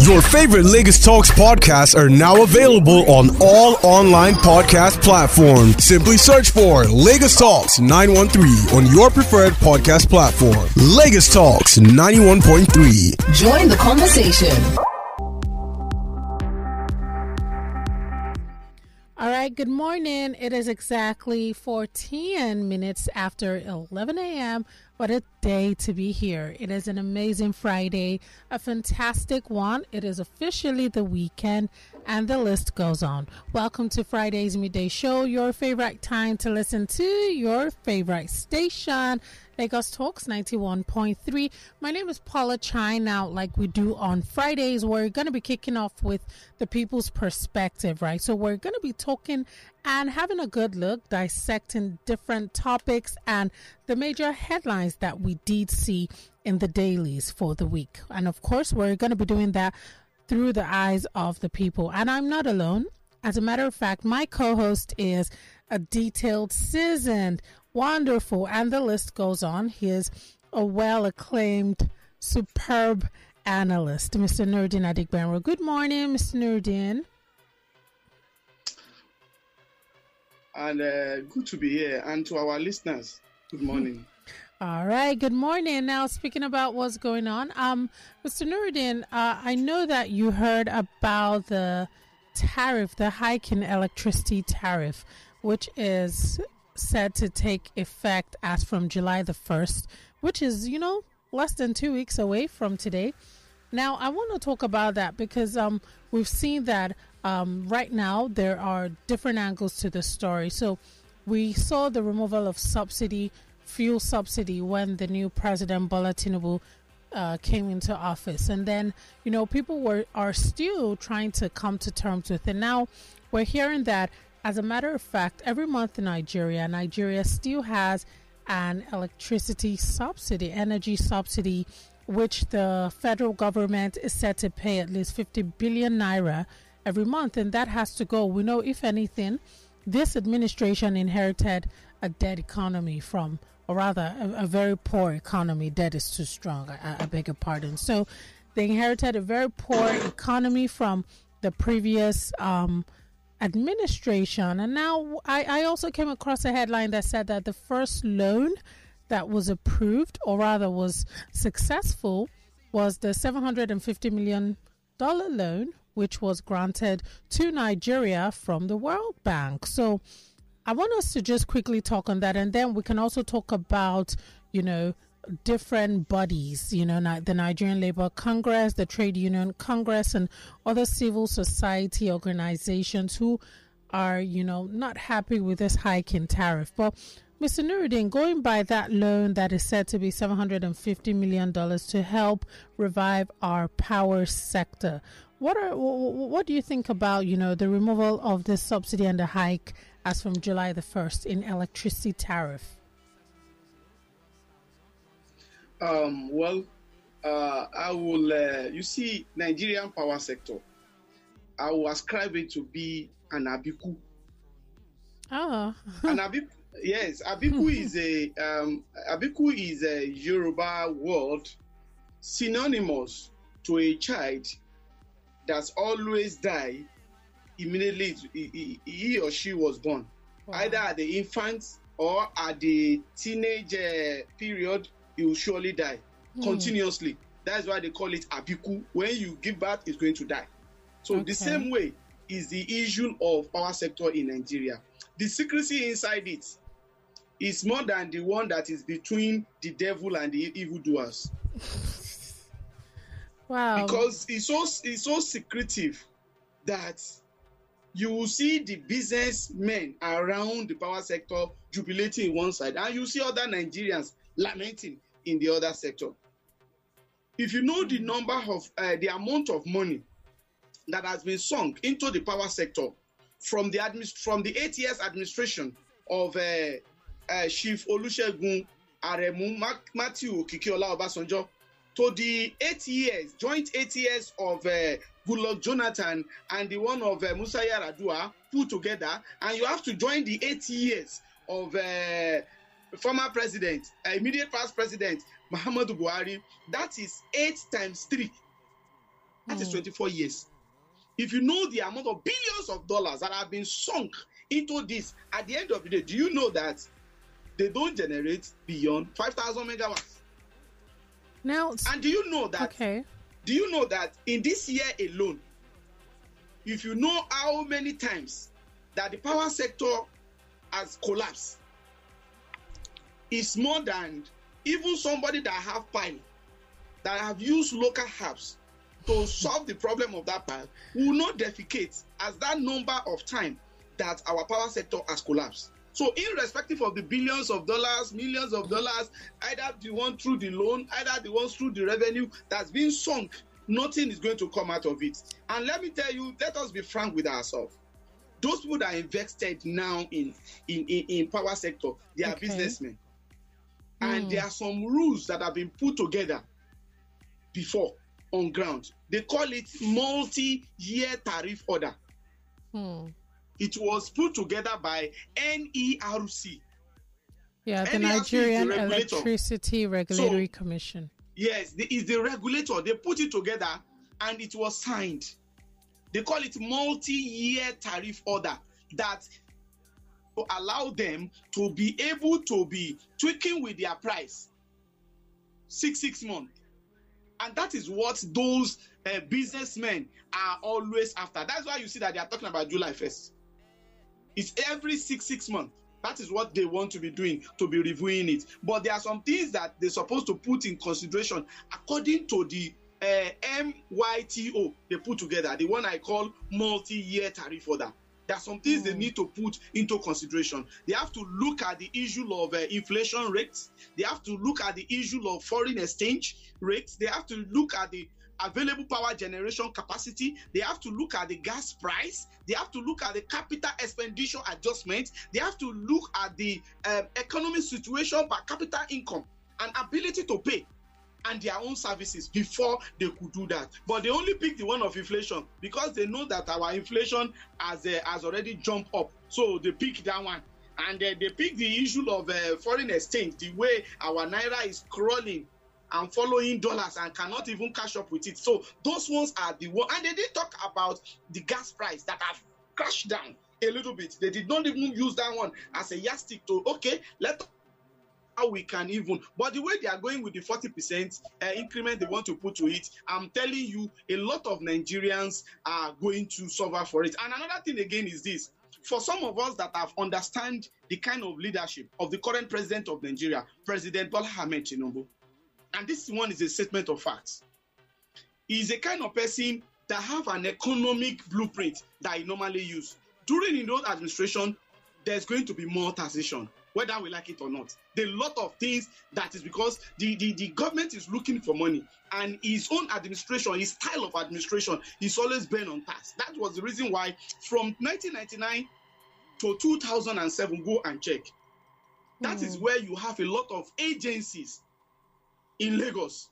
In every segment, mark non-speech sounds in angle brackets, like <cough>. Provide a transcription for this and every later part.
Your favorite Lagos Talks podcasts are now available on all online podcast platforms. Simply search for Lagos Talks 913 on your preferred podcast platform. Lagos Talks 91.3. Join the conversation. All right, good morning. It is exactly 14 minutes after 11 a.m. What a day to be here. It is an amazing Friday, a fantastic one. It is officially the weekend, and the list goes on. Welcome to Friday's Midday Show, your favorite time to listen to your favorite station. Lagos Talks 91.3. My name is Paula Chine. Now, like we do on Fridays, we're going to be kicking off with the people's perspective, right? So, we're going to be talking and having a good look, dissecting different topics and the major headlines that we did see in the dailies for the week. And of course, we're going to be doing that through the eyes of the people. And I'm not alone. As a matter of fact, my co host is a detailed, seasoned, wonderful, and the list goes on. He is a well acclaimed, superb analyst, Mr. Nurudeen Adegbenro. Good morning, Mr. Nurudeen. And uh, good to be here. And to our listeners, good morning. All right, good morning. Now, speaking about what's going on, um, Mr. Nurudeen, uh, I know that you heard about the tariff, the hike in electricity tariff, which is set to take effect as from July the 1st, which is, you know, less than two weeks away from today. Now, I want to talk about that because um, we've seen that um, right now there are different angles to the story. So, we saw the removal of subsidy fuel subsidy when the new president Bola Tinubu uh, came into office, and then you know people were are still trying to come to terms with it. Now we're hearing that, as a matter of fact, every month in Nigeria, Nigeria still has an electricity subsidy, energy subsidy, which the federal government is set to pay at least 50 billion naira every month, and that has to go. We know, if anything, this administration inherited a dead economy from or rather, a, a very poor economy. Debt is too strong. I, I beg your pardon. So, they inherited a very poor economy from the previous um, administration. And now I, I also came across a headline that said that the first loan that was approved, or rather was successful, was the $750 million loan, which was granted to Nigeria from the World Bank. So, I want us to just quickly talk on that, and then we can also talk about, you know, different bodies, you know, the Nigerian Labour Congress, the Trade Union Congress, and other civil society organizations who are, you know, not happy with this hike in tariff. But Mr. Nurudeen, going by that loan that is said to be $750 million to help revive our power sector, what are what do you think about you know the removal of this subsidy and the hike as from July the 1st in electricity tariff? Um, well, uh, I will, uh, you see, Nigerian power sector, I will ascribe it to be an abiku. Oh. an abiku, yes, abiku <laughs> is a, um, abiku is a Yoruba word synonymous to a child that's always die immediately he, he or she was born, wow. either at the infant or at the teenage uh, period, he will surely die mm. continuously. That's why they call it abiku. When you give birth, it's going to die. So okay. the same way is the issue of power sector in Nigeria. The secrecy inside it is more than the one that is between the devil and the evildoers. <laughs> wow. Because it's so it's so secretive that you will see the businessmen around the power sector jubilating one side, and you see other Nigerians lamenting in the other sector. If you know the number of uh, the amount of money that has been sunk into the power sector from the administ- from the eight years administration of uh, uh, Chief Olusegun Aremu Matthew Okikiola Obasanjo to the eight years joint eight years of uh, Goodluck Jonathan and the one of uh, Musa Yaradua put together, and you have to join the eight years of uh, former president, uh, immediate past president Muhammadu Buhari. That is eight times three. That That is 24 years. If you know the amount of billions of dollars that have been sunk into this, at the end of the day, do you know that they don't generate beyond 5,000 megawatts? Now, And do you know that? okay. Do you know that in this year alone, if you know how many times that the power sector has collapsed, it's more than even somebody that have pile that have used local herbs to solve the problem of that pile will not defecate as that number of time that our power sector has collapsed. So, irrespective of the billions of dollars, millions of dollars, either the one through the loan, either the one through the revenue that's been sunk, nothing is going to come out of it. And let me tell you, let us be frank with ourselves. Those people that are invested now in in, in, in power sector, they are Okay. businessmen. And Hmm. there are some rules that have been put together before on ground. They call it multi-year tariff order. Hmm. It was put together by NERC. Yeah, the NERC the Nigerian regulator. Electricity Regulatory Commission. Yes, the, is the regulator. They put it together and it was signed. They call it multi-year tariff order that allow them to be able to be tweaking with their price six six months. And that is what those uh, businessmen are always after. That's why you see that they are talking about July 1st. It's every six six months. That is what they want to be doing to be reviewing it. But there are some things that they're supposed to put in consideration according to the uh, MYTO they put together, the one I call multi-year tariff order. There are some things they Mm. need to put into consideration. They have to look at the issue of uh, inflation rates. They have to look at the issue of foreign exchange rates. They have to look at the available power generation capacity. They have to look at the gas price. They have to look at the capital expenditure adjustment. They have to look at the um, economic situation per capita income and ability to pay and their own services before they could do that. But they only pick the one of inflation because they know that our inflation has uh, has already jumped up. So they pick that one. And uh, they pick the issue of uh, foreign exchange, the way our naira is crawling and following dollars and cannot even catch up with it. So those ones are the one. And they did talk about the gas price that have crashed down a little bit. They did not even use that one as a yardstick to okay, let how we can even but the way they are going with the 40 percent uh, increment they want to put to it i'm telling you a lot of nigerians are going to suffer for it. And another thing again is this for some of us that have understand the kind of leadership of the current president of nigeria president bola ahmed tinubu and this one is a statement of facts. He is a kind of person that have an economic blueprint that he normally use. During his own administration there's going to be more taxation whether we like it or not. There are a lot of things that is because the, the, the government is looking for money and his own administration, his style of administration is always been on tax. That was the reason why from 1999 to 2007, go and check. That is Mm. where you have a lot of agencies in Lagos.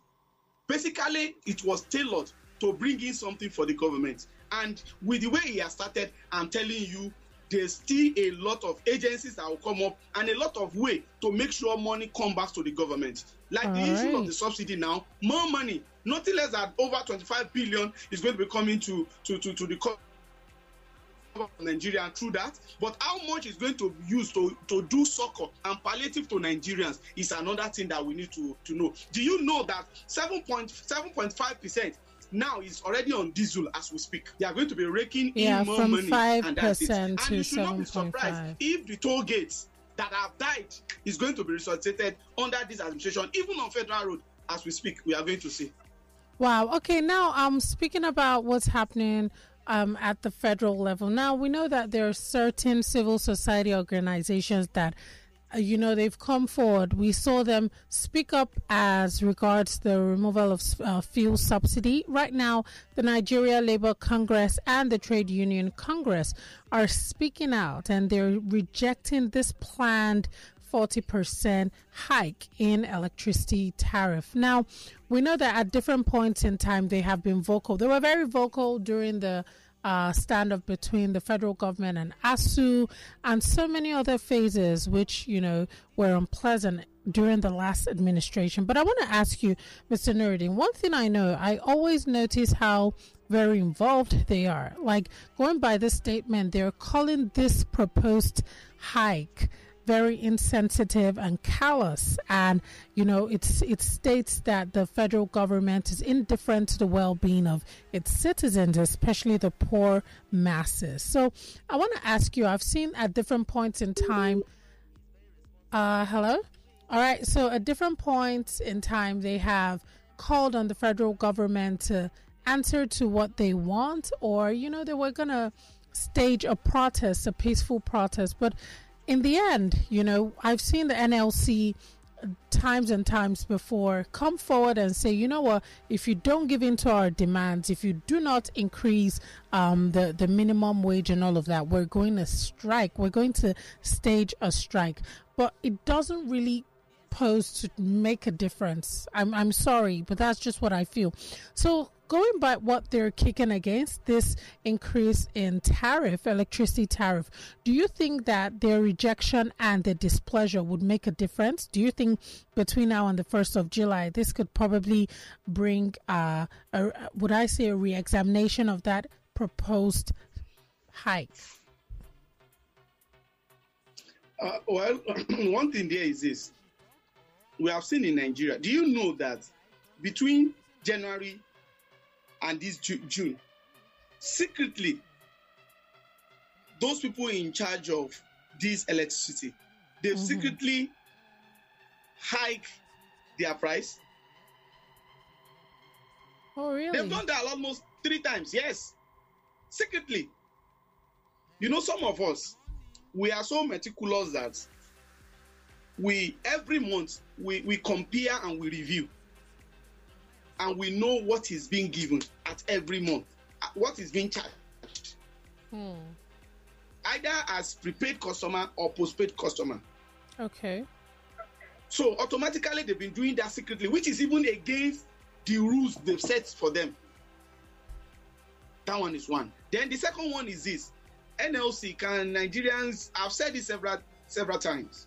Basically, it was tailored to bring in something for the government. And with the way he has started, I'm telling you, there's still a lot of agencies that will come up and a lot of way to make sure money come back to the government. Like the issue of the subsidy now, more money, nothing less than over 25 billion is going to be coming to to to, to the Nigeria through that. But how much is going to be used to, to do succor and palliative to Nigerians is another thing that we need to, to know. Do you know that 7.7.5 percent now is already on diesel as we speak? They are going to be raking Yeah, in more from money. and that's it. And to you should not be surprised if the toll gates that have died is going to be resuscitated under this administration, even on federal road as we speak. We are going to see. Wow. Okay. Now, um, speaking about what's happening um, at the federal level. Now we know that there are certain civil society organizations that, you know, they've come forward. We saw them speak up as regards the removal of uh, fuel subsidy. Right now, the Nigeria Labour Congress and the Trade Union Congress are speaking out, and they're rejecting this planned 40% hike in electricity tariff. Now, we know that at different points in time they have been vocal. They were very vocal during the uh, standoff between the federal government and ASUU, and so many other phases which, you know, were unpleasant during the last administration. But I want to ask you, Mr. Nurudeen, one thing I know, I always notice how very involved they are. Like going by this statement, they're calling this proposed hike very insensitive and callous. And you know it's it states that the federal government is indifferent to the well-being of its citizens especially the poor masses. So i want to ask you i've seen at different points in time uh hello? All right so at different points in time they have called on the federal government to answer to what they want or you know they were going to stage a protest a peaceful protest. But in the end, you know, I've seen the NLC times and times before come forward and say, you know what, if you don't give in to our demands, if you do not increase um, the, the minimum wage and all of that, we're going to strike. We're going to stage a strike. But it doesn't really pose to make a difference. I'm, I'm sorry, but that's just what I feel. So going by what they're kicking against this increase in tariff, electricity tariff, do you think that their rejection and their displeasure would make a difference? Do you think between now and the 1st of July, this could probably bring, uh, a, would I say, a re examination of that proposed hike? Uh, well, <clears throat> one thing there is this. We have seen in Nigeria. Do you know that between January and this June, secretly, those people in charge of this electricity, they've mm-hmm. secretly hike their price. Oh, really? They've done that almost three times. Yes, secretly. You know, some of us, we are so meticulous that we every month we, we compare and we review and we know what is being given at every month, uh, what is being charged. Hmm. Either as prepaid customer or postpaid customer. Okay. So automatically they've been doing that secretly, which is even against the rules they've set for them. That one is one. Then the second one is this. NLC can Nigerians I've said this several several times.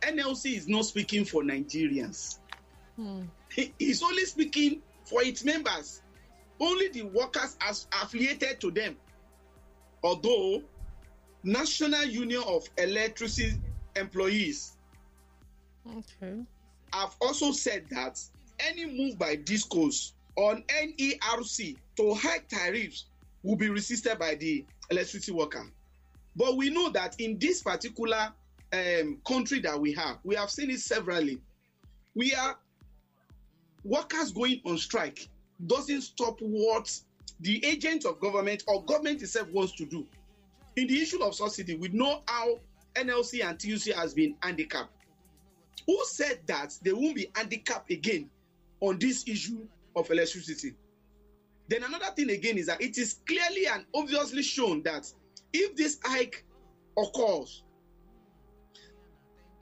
NLC is not speaking for Nigerians. Hmm. He's only speaking for its members, only the workers as affiliated to them. Although National Union of Electricity Employees okay. have also said that any move by discos on NERC to hike tariffs will be resisted by the electricity worker. But we know that in this particular um, country that we have, we have seen it severally. We are workers going on strike doesn't stop what the agent of government or government itself wants to do. In the issue of subsidy, we know how NLC and TUC has been handicapped. Who said that they won't be handicapped again on this issue of electricity? Then another thing again is that it is clearly and obviously shown that if this hike occurs,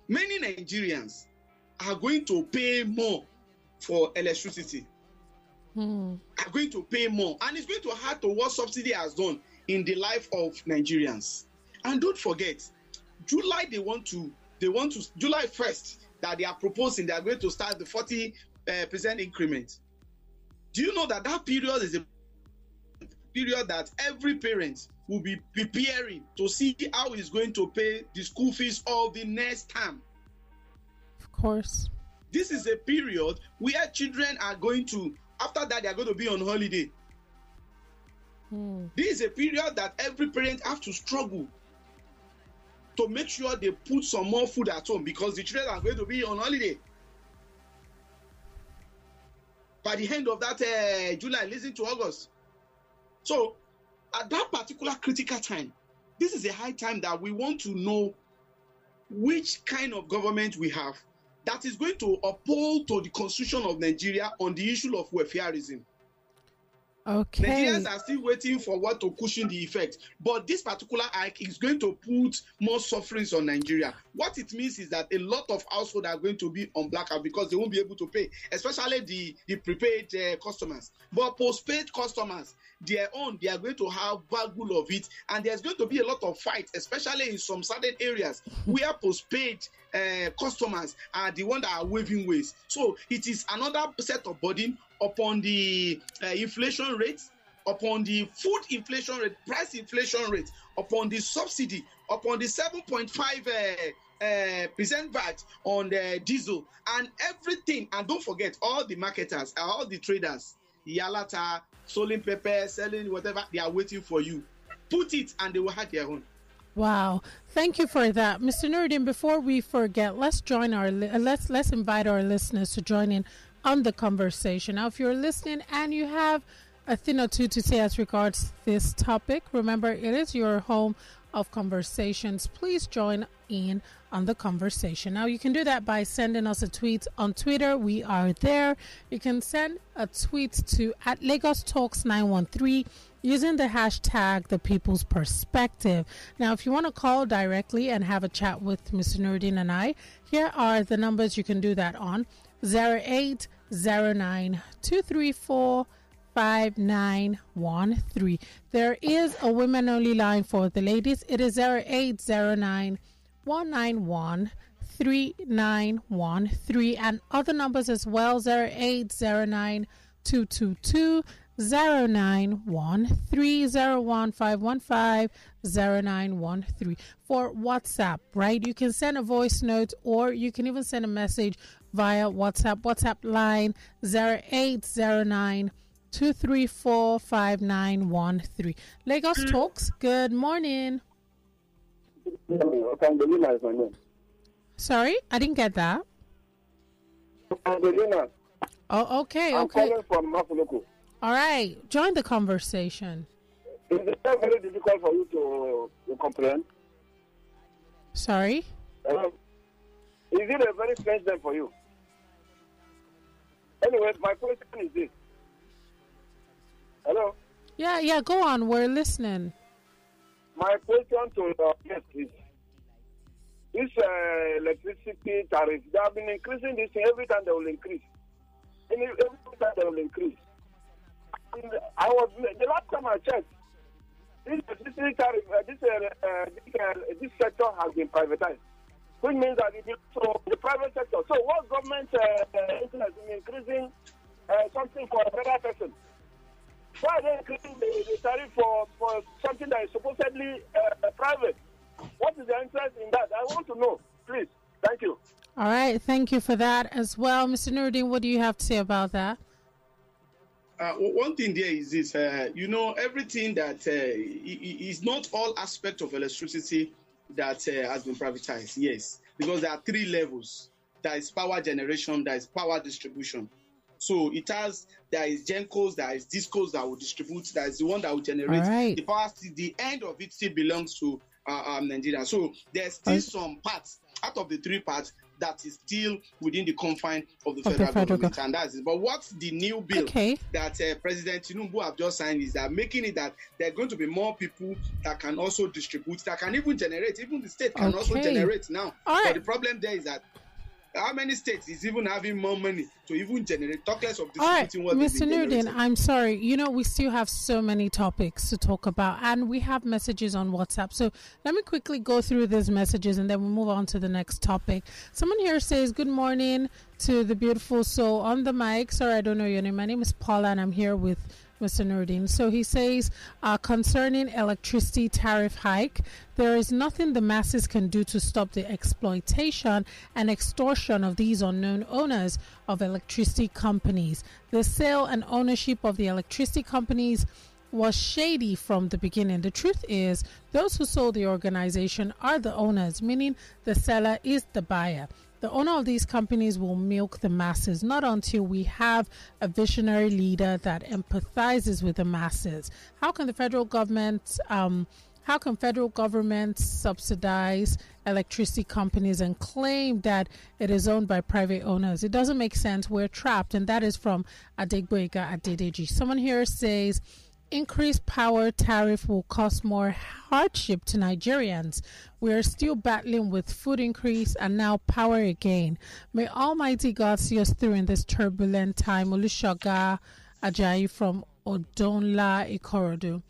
many Nigerians are going to pay more for electricity. Hmm. are going to pay more. And it's going to add to what subsidy has done in the life of nigerians. And don't forget july they want to they want to july 1st that they are proposing they are going to start the 40 uh, percent increment. Do you know that that period is a period that every parent will be preparing to see how he's going to pay the school fees of the next term? Of course this is a period where children are going to, after that, they are going to be on holiday. Hmm. This is a period that every parent have to struggle to make sure they put some more food at home because the children are going to be on holiday. By the end of that uh, July, listen to August. So, at that particular critical time, this is a high time that we want to know which kind of government we have that is going to uphold to the constitution of Nigeria on the issue of welfareism. Okay. Nigerians are still waiting for what to cushion the effect. But this particular hike is going to put more sufferings on Nigeria. What it means is that a lot of households are going to be on blackout because they won't be able to pay, especially the, the prepaid uh, customers. But postpaid customers, their own, they are going to have bagul of it. And there's going to be a lot of fight, especially in some certain areas where postpaid uh, customers are the one that are waving ways. So it is another set of burden upon the uh, inflation rate, upon the food inflation rate, price inflation rate, upon the subsidy, upon the 7.5 uh, uh, percent VAT on the diesel, and everything. And don't forget, all the marketers, all the traders, Yalata, selling pepper, selling whatever, they are waiting for you. Put it, and they will have their own. Wow, thank you for that, Mr. Nurudeen. Before we forget, let's join our uh, let's let's invite our listeners to join in on the conversation. Now, if you're listening and you have a thing or two to say as regards this topic, remember it is your home of conversations. Please join in on the conversation. Now, you can do that by sending us a tweet on Twitter. We are there. You can send a tweet to at Lagos Talks 913 using the hashtag the people's perspective. Now, if you want to call directly and have a chat with Mr. Nurudeen and I, here are the numbers you can do that on 0809 234 5913. There is a women only line for the ladies. It is 0809 191 3913 and other numbers as well 0809 222 0913 for WhatsApp, right? You can send a voice note or you can even send a message via WhatsApp. WhatsApp line 0809 234 5913. Lagos mm. Talks, good morning. Angelina is my name. Sorry, I didn't get that. Angelina, Oh, okay, I'm okay. calling from Mafoluku. All right, join the conversation. Is it very difficult for you to, to comprehend? Sorry? Hello? Is it a very strange name for you? Anyway, my question is this. Hello? Yeah, yeah, go on. We're listening. My question to guest is this uh, electricity tariff, they have been increasing this every time they will increase. Every every time they will increase. And I was the last time I checked, this electricity tariff, uh, this, uh, uh, this, uh, this sector has been privatized, which means that it is belongs the private sector. So, what government uh, uh, has been increasing something for a better person? Why are they increasing the, the tariff for, for something that is supposedly uh, private? What is the interest in that? I want to know, please. Thank you. All right, thank you for that as well. Mr. Nurudeen, what do you have to say about that? Uh, o- one thing there is this, uh, you know, everything that uh, i- i- is not all aspect of electricity that uh, has been privatized. Yes, because there are three levels. There is power generation, there is power distribution. So it has there is Gencos, there is Discos that will distribute, there is the one that will generate right. the power. The end of it still belongs to uh, um, Nigeria. So there's still Okay. some parts out of the three parts that is still within the confine of the Of the federal federal government, and that's it. But what the new bill Okay. that uh, President Tinubu have just signed is that making it that there are going to be more people that can also distribute, that can even generate. Even the state can also generate now. Right. But the problem there is that how many states is even having more money to even generate? Talk less of All right, distributing what Mr. generating. I'm sorry. You know, we still have so many topics to talk about, and we have messages on WhatsApp. So let me quickly go through these messages and then we'll move on to the next topic. Someone here says, Good morning to the beautiful soul on the mic. Sorry, I don't know your name. My name is Paula, and I'm here with Mr. Nurudeen. So he says, uh, concerning electricity tariff hike, there is nothing the masses can do to stop the exploitation and extortion of these unknown owners of electricity companies. The sale and ownership of the electricity companies was shady from the beginning. The truth is, those who sold the organization are the owners, meaning the seller is the buyer. The owner of these companies will milk the masses, not until we have a visionary leader that empathizes with the masses. How can the federal government um, How can federal government subsidize electricity companies and claim that it is owned by private owners? It doesn't make sense. We're trapped. And that is from Adegboyega Adedeji. Someone here says, increased power tariff will cause more hardship to Nigerians. We are still battling with food increase and now power again. May Almighty God see us through in this turbulent time. Olushoga Ajayi from Odonla Ikorodu.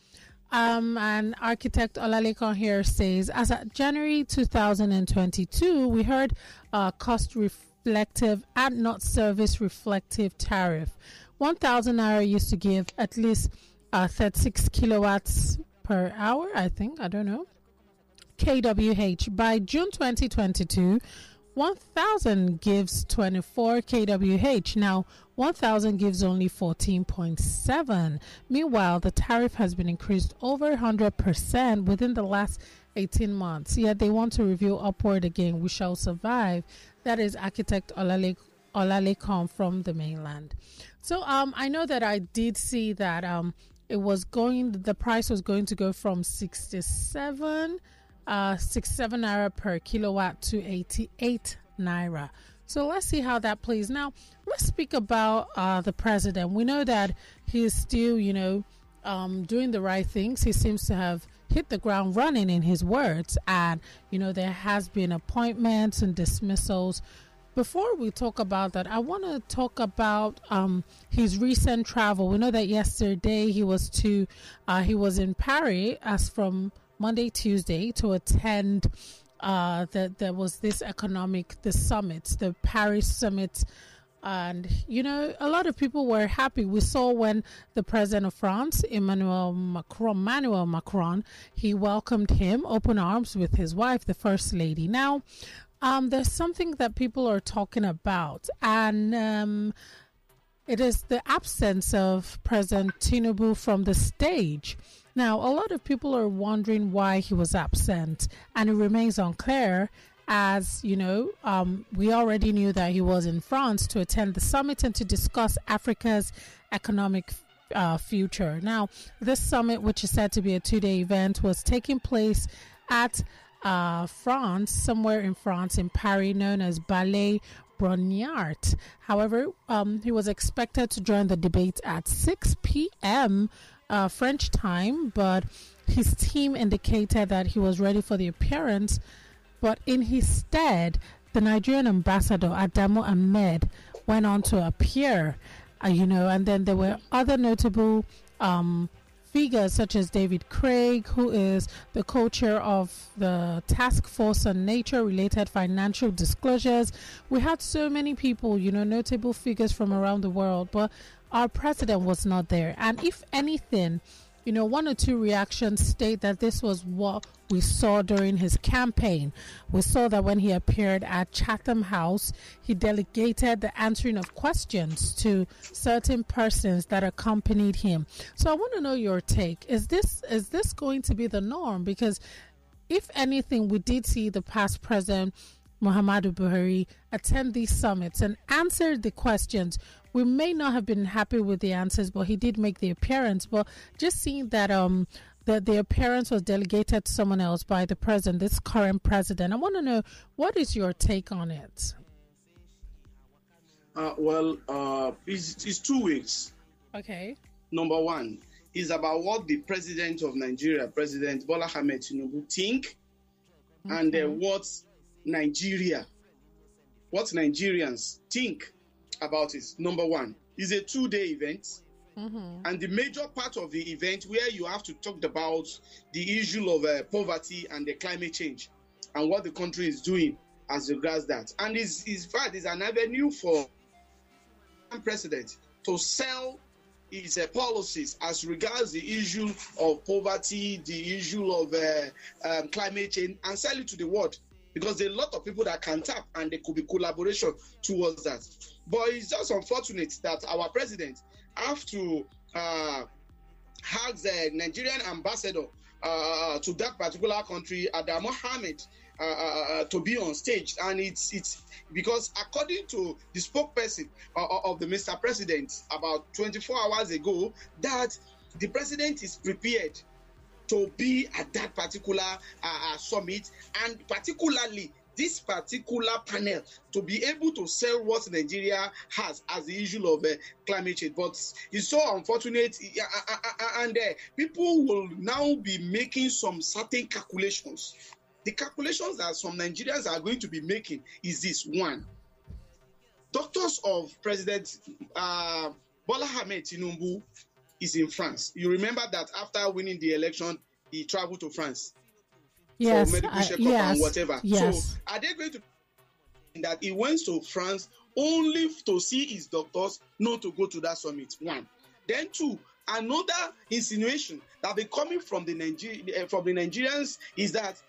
Um, and architect Olalekan here says, as of January 2022, we heard uh, cost reflective and not service reflective tariff. 1,000 naira used to give at least uh, 36 kilowatts per hour, I think. I don't know. kWh. By June 2022, 1000 gives 24 kWh. Now, 1000 gives only 14.7. Meanwhile, the tariff has been increased over 100% within the last 18 months. Yet they want to review upward again. We shall survive. That is architect Olale Olalekan from the mainland. So um, I know that I did see that um, it was going, the price was going to go from 67 uh, 67 naira per kilowatt to 88 naira. So let's see how that plays. Now, let's speak about uh, the president. We know that he is still, you know, um, doing the right things. He seems to have hit the ground running in his words, and you know there has been appointments and dismissals. Before we talk about that, I want to talk about um, his recent travel. We know that yesterday he was to uh, he was in Paris as from Monday, Tuesday to attend. Uh, that there was this economic the summit, the Paris summit, and you know a lot of people were happy. We saw when the president of France, Emmanuel Macron, Emmanuel Macron, he welcomed him open arms with his wife, the first lady. Now, um, there's something that people are talking about, and um, it is the absence of President Tinubu from the stage. Now, a lot of people are wondering why he was absent, and it remains unclear. As you know, um, we already knew that he was in France to attend the summit and to discuss Africa's economic uh, future. Now, this summit, which is said to be a two day event, was taking place at uh, France, somewhere in France, in Paris, known as Palais Brongniart. However, um, he was expected to join the debate at 6 p.m. Uh, French time, but his team indicated that he was ready for the appearance. But in his stead, the Nigerian ambassador Adamu Ahmed went on to appear, uh, you know, and then there were other notable um, figures such as David Craig, who is the co chair of the Task Force on Nature related financial disclosures. We had so many people, you know, notable figures from around the world, but our president was not there. And if anything, you know, one or two reactions state that this was what we saw during his campaign. We saw that when he appeared at Chatham House, he delegated the answering of questions to certain persons that accompanied him. So I want to know your take. Is this is this going to be the norm? Because if anything, we did see the past president Muhammadu Buhari attend these summits and answer the questions we may not have been happy with the answers, but he did make the appearance. But just seeing that um that the appearance was delegated to someone else by the president, this current president, I want to know what is your take on it. Uh, well, uh, it's, it's two weeks. Okay. Number one is about what the president of Nigeria, President Bola Ahmed Tinubu, think, okay. and uh, what Nigeria, what Nigerians think about it. Number one, is a two-day event. Mm-hmm. And the major part of the event where you have to talk about the issue of uh, poverty and the climate change and what the country is doing as regards that. And it's, it's fact, it's an avenue for president to sell his uh, policies as regards the issue of poverty, the issue of uh, um, climate change, and sell it to the world because there are a lot of people that can tap and there could be collaboration towards that. But it's just unfortunate that our president have to uh, ask the Nigerian ambassador uh, to that particular country, Adam Mohammed, uh, uh, uh, to be on stage, and it's it's because according to the spokesperson uh, of the Mr. President about 24 hours ago, that the president is prepared to be at that particular uh, uh, summit, and particularly this particular panel to be able to sell what Nigeria has as the issue of uh, climate change. But it's so unfortunate, uh, uh, and people will now be making some certain calculations. The calculations that some Nigerians are going to be making is this one. Doctors of President uh, Bola Ahmed Tinubu is in France. You remember that after winning the election, he traveled to France yes, for medical I, checkup yes, and whatever. Yes. So are they going to that he went to France only to see his doctors, not to go to that summit? One. Then two, another insinuation that be coming from the Niger- eh, from the Nigerians is that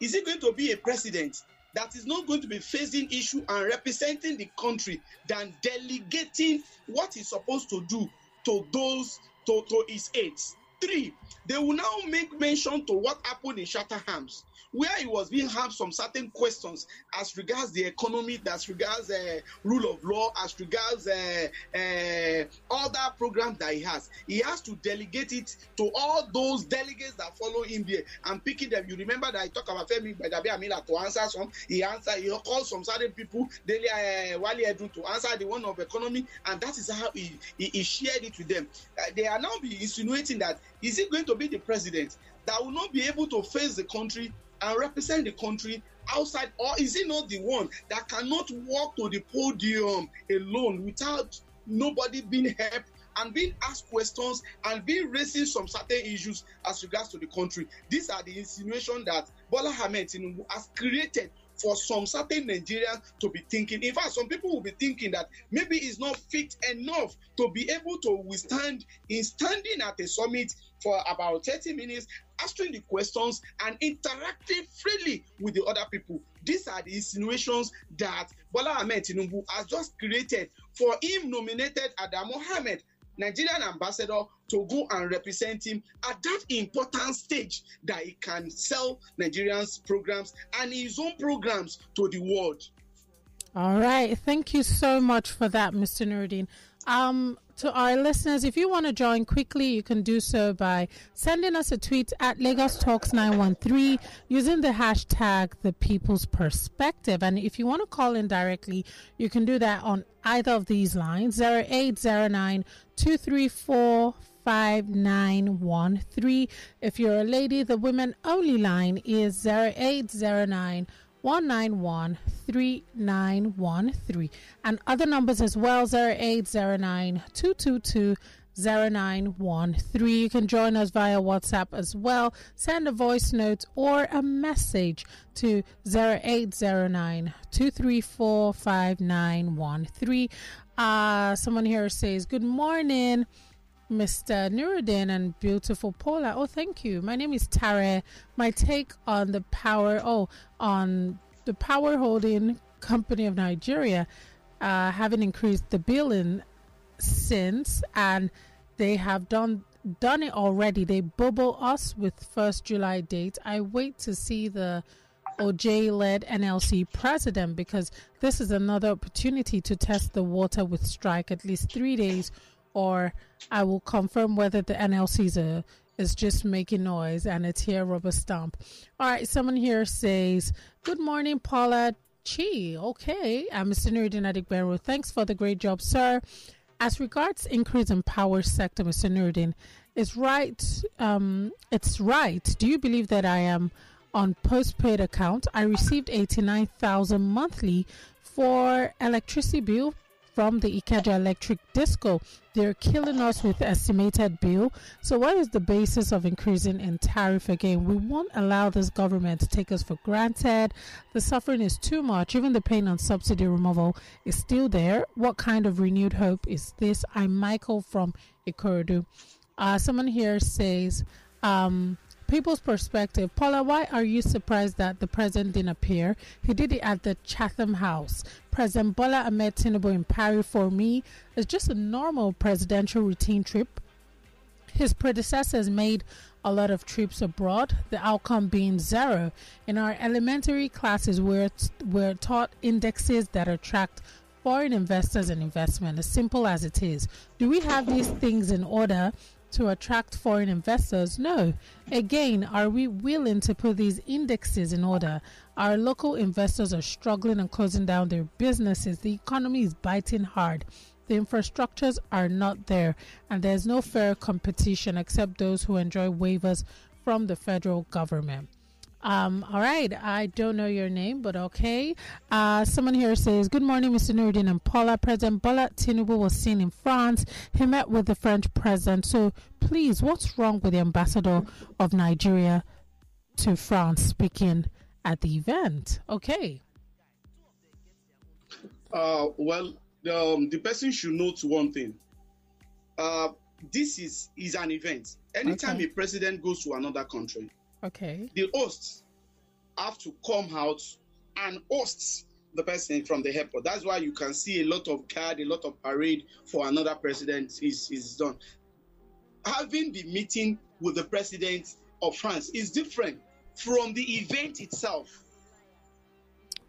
is he going to be a president that is not going to be facing issue and representing the country than delegating what he's supposed to do to those to, to his aides. Three, they will now make mention to what happened in Chatham House, where he was being asked some certain questions as regards the economy, as regards uh, rule of law, as regards uh, uh, other programs that he has. He has to delegate it to all those delegates that follow him there and picking them. You remember that I talked about Femi Gbajabiamila to answer some. He answered. He called some certain people, Dele uh, Wale Edun, to answer the one of economy, and that is how he, he, he shared it with them. Uh, they are now be insinuating that is he going to be the president that will not be able to face the country and represent the country outside, or is he not the one that cannot walk to the podium alone without nobody being helped and being asked questions and being raising some certain issues as regards to the country? These are the insinuation that Bola Ahmed Tinubu has created for some certain Nigerians to be thinking. In fact, some people will be thinking that maybe he's not fit enough to be able to withstand in standing at a summit for about 30 minutes, answering the questions and interacting freely with the other people. These are the insinuations that Bola Ahmed Tinubu has just created for him nominated Adam Mohammed Nigerian ambassador to go and represent him at that important stage that he can sell Nigerians programs and his own programs to the world. All right. Thank you so much for that, Mr. Nurudeen. Um, to our listeners, if you want to join quickly, you can do so by sending us a tweet at Lagos Talks 913 using the hashtag The People's Perspective. And if you want to call in directly, you can do that on either of these lines 0809 234 5913. If you're a lady, the women only line is 0809 191 3913 and other numbers as well 0809 222 0913. You can join us via WhatsApp as well. Send a voice note or a message to 0809 234 5913. Uh, someone here says, Good morning. Mr. Nurudeen and beautiful Paula. Oh, thank you. My name is Tare. My take on the power, oh, on the power holding company of Nigeria uh, having increased the billing since, and they have done done it already. They bubble us with first July date. I wait to see the OJ led NLC president because this is another opportunity to test the water with strike at least three days or I will confirm whether the NLC is, a, is just making noise and it's here rubber stamp. All right, someone here says, Good morning, Paula Chi. Okay, I'm Mr. Nurudeen Adegbenro. Thanks for the great job, sir. As regards increase in power sector, Mr. Nurudeen, it's right. Um, it's right. Do you believe that I am on postpaid account? I received eighty nine thousand monthly for electricity bill from the Ikeja Electric Disco. They're killing us with estimated bill. So, what is the basis of increasing in tariff again? We won't allow this government to take us for granted. The suffering is too much. Even the pain on subsidy removal is still there. What kind of renewed hope is this? I'm Michael from Ikorodu. Uh, someone here says, um, people's perspective, Paula, why are you surprised that the president didn't appear? He did it at the Chatham House. President Bola Ahmed Tinubu in Paris for me is just a normal presidential routine trip. His predecessors made a lot of trips abroad, the outcome being zero. In our elementary classes, we're, we're taught indexes that attract foreign investors and investment, as simple as it is. Do we have these things in order? To attract foreign investors? No. Again, are we willing to put these indexes in order? Our local investors are struggling and closing down their businesses. The economy is biting hard. The infrastructures are not there, and there's no fair competition except those who enjoy waivers from the federal government. Um, all right, I don't know your name, but okay. Uh, someone here says, Good morning, Mr. Nurudeen and Paula. President Bola Tinubu was seen in France. He met with the French president. So, please, what's wrong with the ambassador of Nigeria to France speaking at the event? Okay. Uh, well, um, the person should note one thing. Uh, this is is an event. Anytime Okay. a president goes to another country, Okay. the hosts have to come out and host the person from the airport. That's why you can see a lot of guard, a lot of parade for another president is, is done. Having the meeting with the president of France is different from the event itself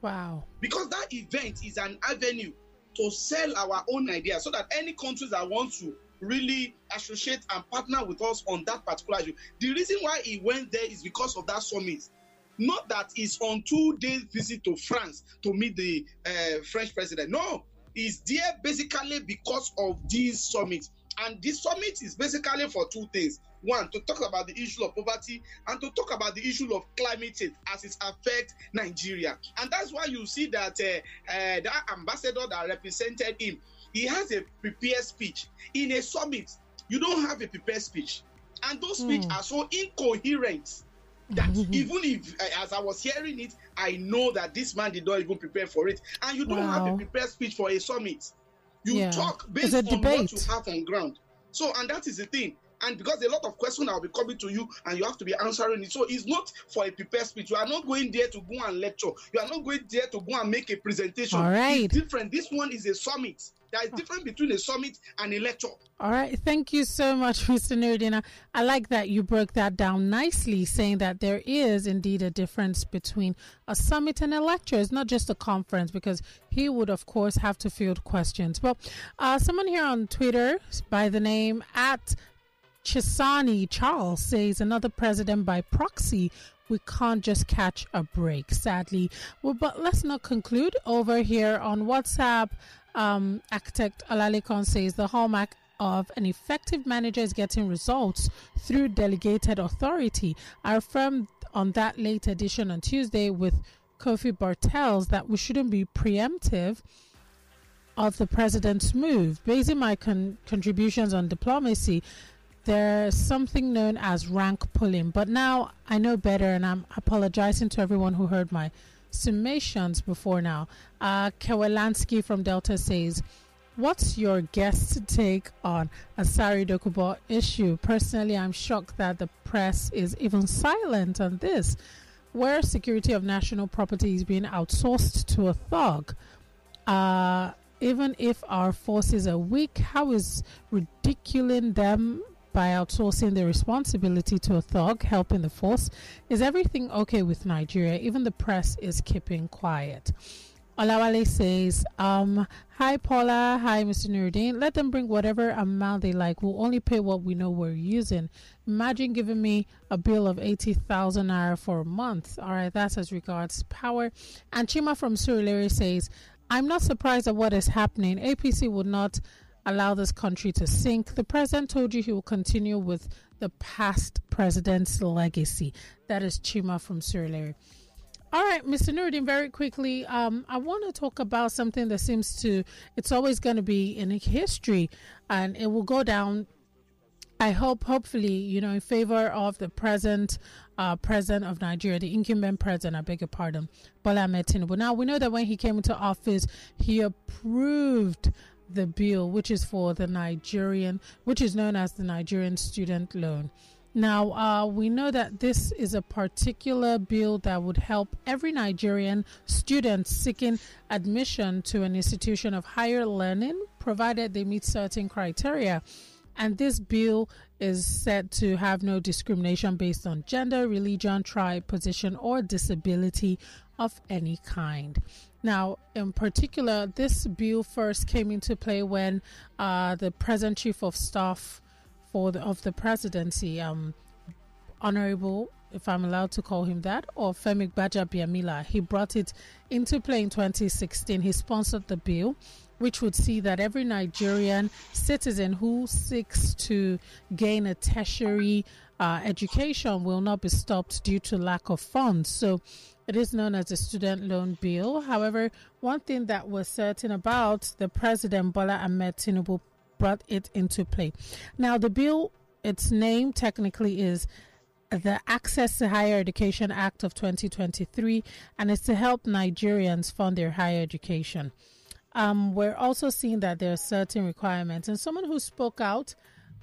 Wow. because that event is an avenue to sell our own ideas so that any countries that want to really associate and partner with us on that particular issue. The reason why he went there is because of that summit. Not that he's on two days visit to France to meet the uh, French president. No, he's there basically because of this summit. And this summit is basically for two things. One, to talk about the issue of poverty and to talk about the issue of climate change as it affects Nigeria. And that's why you see that uh, uh, that ambassador that represented him, he has a prepared speech. In a summit, you don't have a prepared speech. And those speeches Hmm. are so incoherent that <laughs> even if, uh, as I was hearing it, I know that this man did not even prepare for it. And you don't have a prepared speech for a summit. You Yeah. talk based on what you have on ground. So, and that is the thing. And because a lot of questions will be coming to you and you have to be answering it. So it's not for a prepared speech. You are not going there to go and lecture. You are not going there to go and make a presentation. All right. It's different. This one is a summit. There is difference between a summit and a lecture. All right. Thank you so much, <laughs> Mr. Nurudeen. I- I like that you broke that down nicely, saying that there is indeed a difference between a summit and a lecture. It's not just a conference because he would, of course, have to field questions. Well, uh, someone here on Twitter by the name at Chisani Charles says another president by proxy. We can't just catch a break, sadly. Well, but let's not conclude over here on WhatsApp. Um, architect Olalekan says the hallmark of an effective manager is getting results through delegated authority. I affirmed on that late edition on Tuesday with Kofi Bartels that we shouldn't be preemptive of the president's move. Basing my con- contributions on diplomacy, there's something known as rank pulling. But now I know better, and I'm apologizing to everyone who heard my summations before now. Uh, from Delta says, What's your guest take on Asari Dokubo issue? Personally, I'm shocked that the press is even silent on this, where security of national property is being outsourced to a thug. Uh, even if our forces are weak, how is ridiculing them by outsourcing the responsibility to a thug helping the force? Is everything okay with Nigeria? Even the press is keeping quiet. Olawale says, um, Hi Paula, hi Mr. Nurudeen. Let them bring whatever amount they like. We'll only pay what we know we're using. Imagine giving me a bill of 80,000 naira for a month. All right, that's as regards power. And Chima from Surulere says, I'm not surprised at what is happening. APC would not allow this country to sink. The president told you he will continue with the past president's legacy. That is Chima from Surulere. All right, Mr. Nurudeen, very quickly, um, I want to talk about something that seems to, it's always going to be in history and it will go down, I hope, hopefully, you know, in favor of the present uh, president of Nigeria, the incumbent president, I beg your pardon, Bola Ahmed Tinubu. Now, we know that when he came into office, he approved the bill, which is for the Nigerian, which is known as the Nigerian student loan. Now, uh, we know that this is a particular bill that would help every Nigerian student seeking admission to an institution of higher learning, provided they meet certain criteria. And this bill is said to have no discrimination based on gender, religion, tribe, position, or disability of any kind. Now, in particular, this bill first came into play when uh, the present chief of staff for the, of the presidency, um, Honorable, if I'm allowed to call him that, or Femi Gbajabiamila. He brought it into play in 2016. He sponsored the bill, which would see that every Nigerian citizen who seeks to gain a tertiary uh, education will not be stopped due to lack of funds. So it is known as the student loan bill. However, one thing that was certain about the president Bola Ahmed Tinubu brought it into play. Now, the bill, its name technically is the Access to Higher Education Act of 2023, and it's to help Nigerians fund their higher education. Um, we're also seeing that there are certain requirements, and someone who spoke out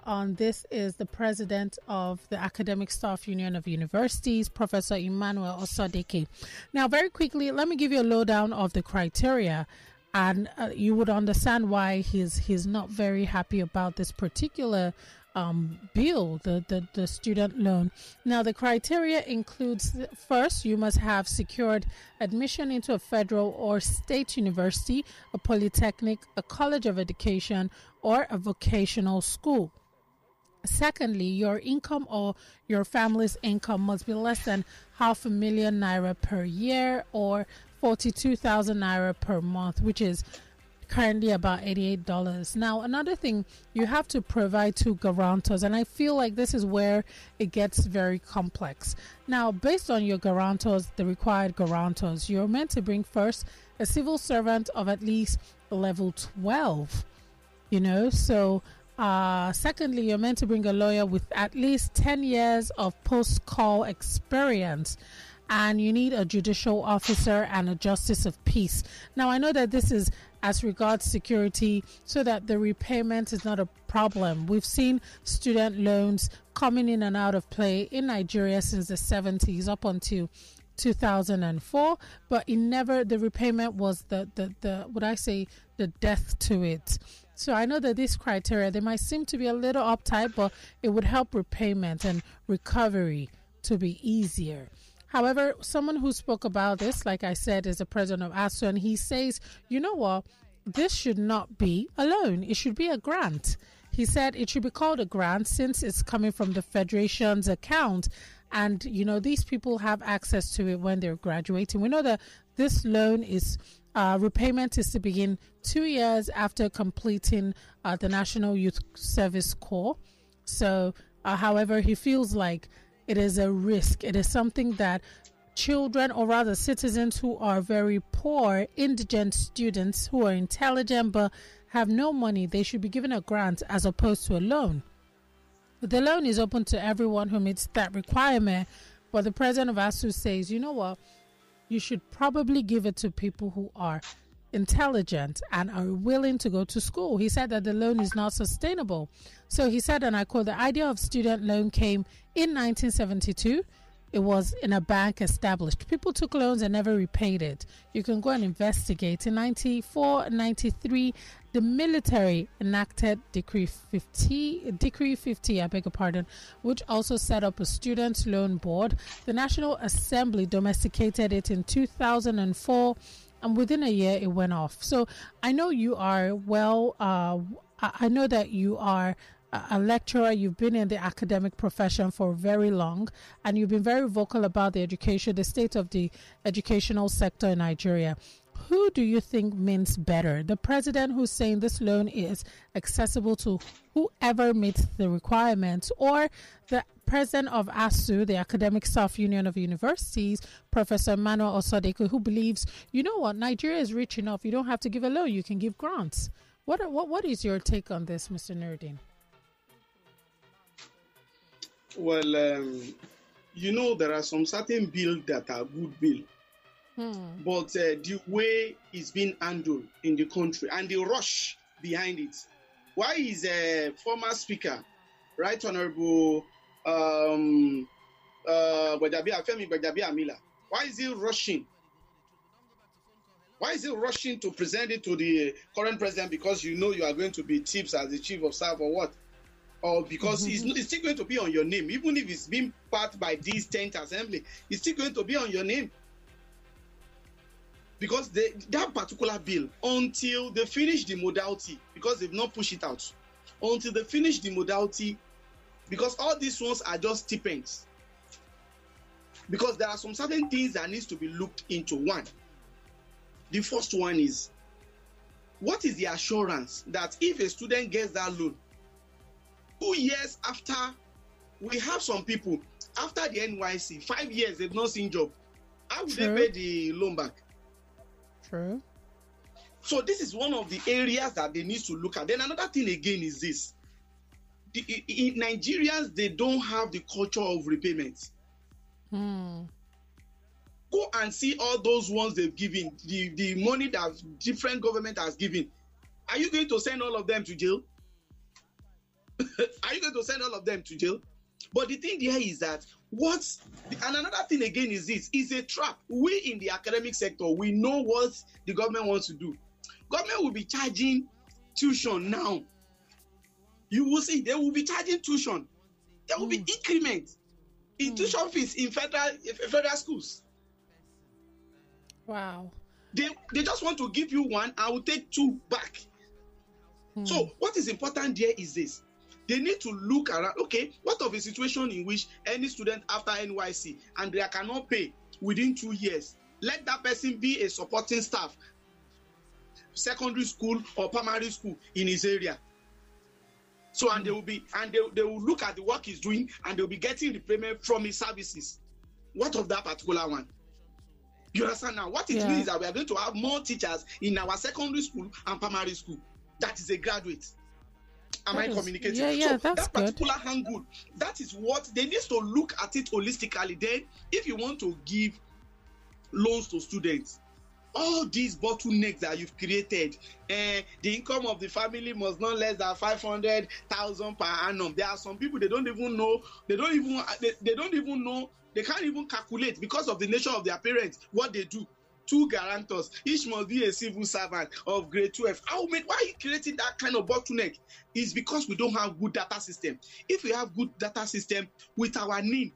on this is the president of the Academic Staff Union of Universities, Professor Emmanuel Osodeke. Now, very quickly, let me give you a lowdown of the criteria, and uh, you would understand why he's he's not very happy about this particular um, bill, the, the, the student loan. Now, the criteria includes first, you must have secured admission into a federal or state university, a polytechnic, a college of education, or a vocational school. Secondly, your income or your family's income must be less than half a million naira per year or 42,000 naira per month, which is currently about $88. Now, another thing, you have to provide two guarantors, and I feel like this is where it gets very complex. Now, based on your guarantors, the required guarantors, you're meant to bring first a civil servant of at least level 12, you know, so uh, secondly, you're meant to bring a lawyer with at least 10 years of post call experience. And you need a judicial officer and a justice of peace. Now, I know that this is as regards security so that the repayment is not a problem. We've seen student loans coming in and out of play in Nigeria since the 70s up until 2004 but it never the repayment was the the the what i say the death to it so I know that these criteria they might seem to be a little uptight, but it would help repayment and recovery to be easier. However, someone who spoke about this, like I said, is the president of ASUU, and he says, you know what, this should not be a loan; it should be a grant. He said it should be called a grant since it's coming from the federation's account and you know these people have access to it when they're graduating we know that this loan is uh, repayment is to begin two years after completing uh, the National Youth Service Corps. So, uh, however, he feels like it is a risk. It is something that children, or rather citizens who are very poor, indigent students who are intelligent but have no money, they should be given a grant as opposed to a loan. The loan is open to everyone who meets that requirement, but the president of ASUU says, you know what? You should probably give it to people who are intelligent and are willing to go to school. He said that the loan is not sustainable. So he said, and I quote, the idea of student loan came in 1972. It was in a bank established. People took loans and never repaid it. You can go and investigate. In 94, 93, the military enacted Decree 50, Decree 50, I beg your pardon, which also set up a student loan board. The National Assembly domesticated it in 2004, and within a year it went off. So I know you are well, uh, I know that you are a lecturer, you've been in the academic profession for very long, and you've been very vocal about the education, the state of the educational sector in Nigeria who do you think means better? The president who's saying this loan is accessible to whoever meets the requirements, or the president of ASUU, the Academic Staff Union of Universities, Professor Manuel Osodeke, who believes, you know what, Nigeria is rich enough. You don't have to give a loan, you can give grants. What, what, what is your take on this, Mr. Nurudeen? Well, um, you know, there are some certain bills that are good bills Hmm. But uh, the way it's being handled in the country and the rush behind it. Why is a former speaker, Right Honorable um, uh, Femi Amila, why is he rushing? Why is he rushing to present it to the current president because you know you are going to be tips as the chief of staff or what? Or because mm-hmm. it's, it's still going to be on your name, even if it's being part by this 10th assembly, it's still going to be on your name because they, that particular bill until they finish the modality because they've not pushed it out until they finish the modality because all these ones are just stipends. Because there are some certain things that needs to be looked into. One, the first one is what is the assurance that if a student gets that loan, two years after, we have some people after the NYC, five years they've not seen job. How would True. they pay the loan back? True. So this is one of the areas that they need to look at. Then another thing again is this: the, i- i- Nigerians they don't have the culture of repayment. Hmm. Go and see all those ones they've given, the the money that different government has given. Are you going to send all of them to jail? <laughs> Are you going to send all of them to jail? But the thing here is that what and another thing again is this is a trap. We in the academic sector we know what the government wants to do. Government will be charging tuition now. You will see they will be charging tuition. There will be Mm. increment in Mm. tuition fees in federal federal schools. Wow. They they just want to give you one. I will take two back. Hmm. So what is important there is this. They need to look around. Okay, what of a situation in which any student after NYC and they cannot pay within two years? Let that person be a supporting staff, secondary school or primary school in his area. So and they will be and they, they will look at the work he's doing and they'll be getting the payment from his services. What of that particular one? You understand now? What it Yeah. means is that we are going to have more teachers in our secondary school and primary school. That is a graduate. Am That I is- communicating? yeah, yeah, so that's that good. particular angle, that is what they need to look at it holistically. Then, if you want to give loans to students, all these bottlenecks that you've created, eh, the income of the family must not less than five hundred thousand per annum. There are some people they don't even know. They don't even they, they don't even know. They can't even calculate because of the nature of their parents what they do. Two guarantors, each must be a civil servant of grade 12. How why are you creating that kind of bottleneck? It's because we don't have good data system. If we have good data system with our name,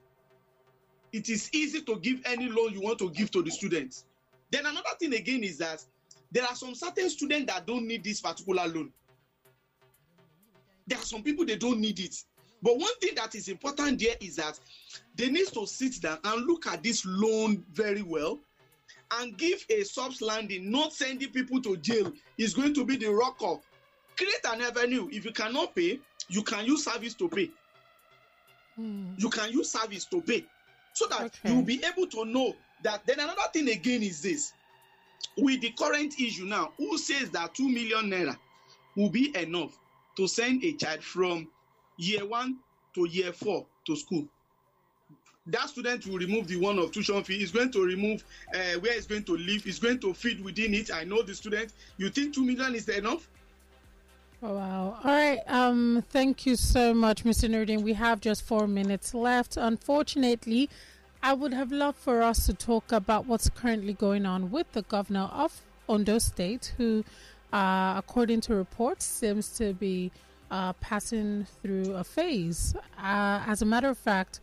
it is easy to give any loan you want to give to the students. Then another thing again is that there are some certain students that don't need this particular loan. There are some people they don't need it. But one thing that is important there is that they need to sit down and look at this loan very well and give a soft landing, not sending people to jail is going to be the rock of. Create an avenue. If you cannot pay, you can use service to pay. Hmm. You can use service to pay. So that Okay. you'll be able to know that. Then another thing again is this. With the current issue now, who says that 2 million naira will be enough to send a child from year one to year four to school? That student will remove the one of tuition fee is going to remove uh, where he's going to live he's going to feed within it i know the student you think two million is enough Oh, wow. All right. Um, thank you so much, Mr. Nurudeen. We have just four minutes left. Unfortunately, I would have loved for us to talk about what's currently going on with the governor of Ondo State, who, uh, according to reports, seems to be uh, passing through a phase. Uh, as a matter of fact,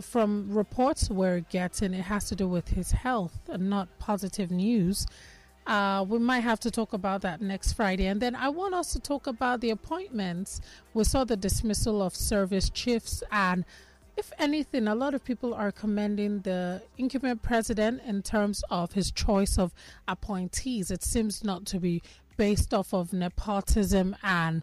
from reports we're getting, it has to do with his health and not positive news. Uh, we might have to talk about that next Friday. And then I want us to talk about the appointments. We saw the dismissal of service chiefs. And if anything, a lot of people are commending the incumbent president in terms of his choice of appointees. It seems not to be based off of nepotism and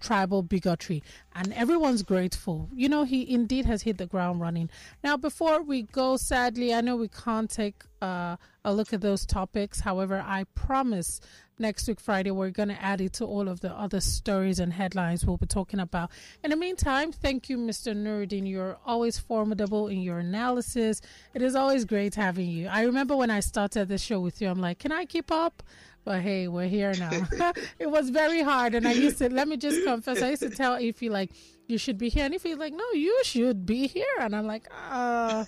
tribal bigotry and everyone's grateful. You know he indeed has hit the ground running. Now before we go sadly i know we can't take uh, a look at those topics. However i promise next week friday we're going to add it to all of the other stories and headlines we'll be talking about. In the meantime thank you mr nurudeen. You're always formidable in your analysis. It is always great having you. I remember when i started the show with you i'm like can i keep up but hey, we're here now. <laughs> <laughs> it was very hard, and I used to let me just confess. I used to tell Ify like, "You should be here," and Ify's like, "No, you should be here," and I'm like, "Ah."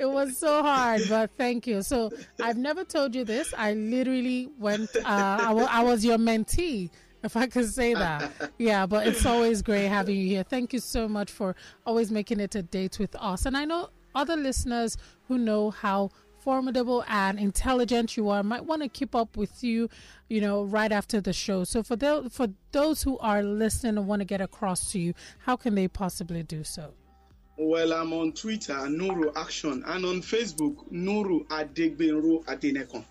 it was so hard, but thank you. So I've never told you this. I literally went. Uh, I, w- I was your mentee. If I could say that. Yeah, but it's always great having you here. Thank you so much for always making it a date with us. And I know other listeners who know how formidable and intelligent you are, might want to keep up with you, you know, right after the show. So for those for those who are listening and want to get across to you, how can they possibly do so? Well, I'm on Twitter, Nuru Action, and on Facebook, Nuru Adegbenro Adenekon.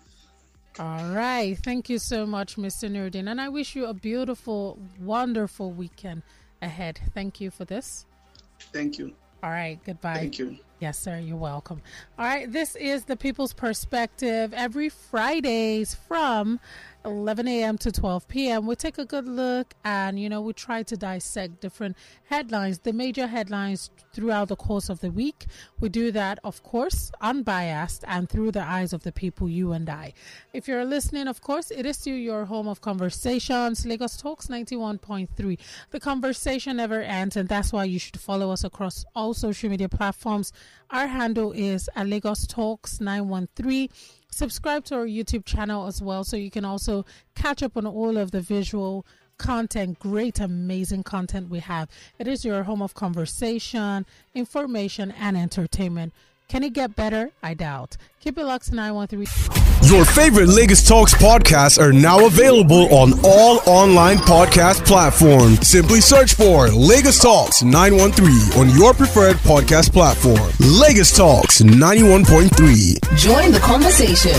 All right. Thank you so much, Mr. Nurudeen. And I wish you a beautiful, wonderful weekend ahead. Thank you for this. Thank you. All right. Goodbye. Thank you. Yes, sir. You're welcome. All right. This is the People's Perspective every Fridays from 11 a.m. to 12 p.m. We take a good look and, you know, we try to dissect different headlines, the major headlines throughout the course of the week. We do that, of course, unbiased and through the eyes of the people, you and I. If you're listening, of course, it is to your home of conversations, Lagos Talks 91.3. The conversation never ends, and that's why you should follow us across all social media platforms. Our handle is at Lagos Talks 913 subscribe to our YouTube channel as well so you can also catch up on all of the visual content, great, amazing content we have. It is your home of conversation, information, and entertainment. Can it get better? I doubt. Keep it locked to 913. Your favorite Lagos Talks podcasts are now available on all online podcast platforms. Simply search for Lagos Talks 913 on your preferred podcast platform. Lagos Talks 91.3. Join the conversation.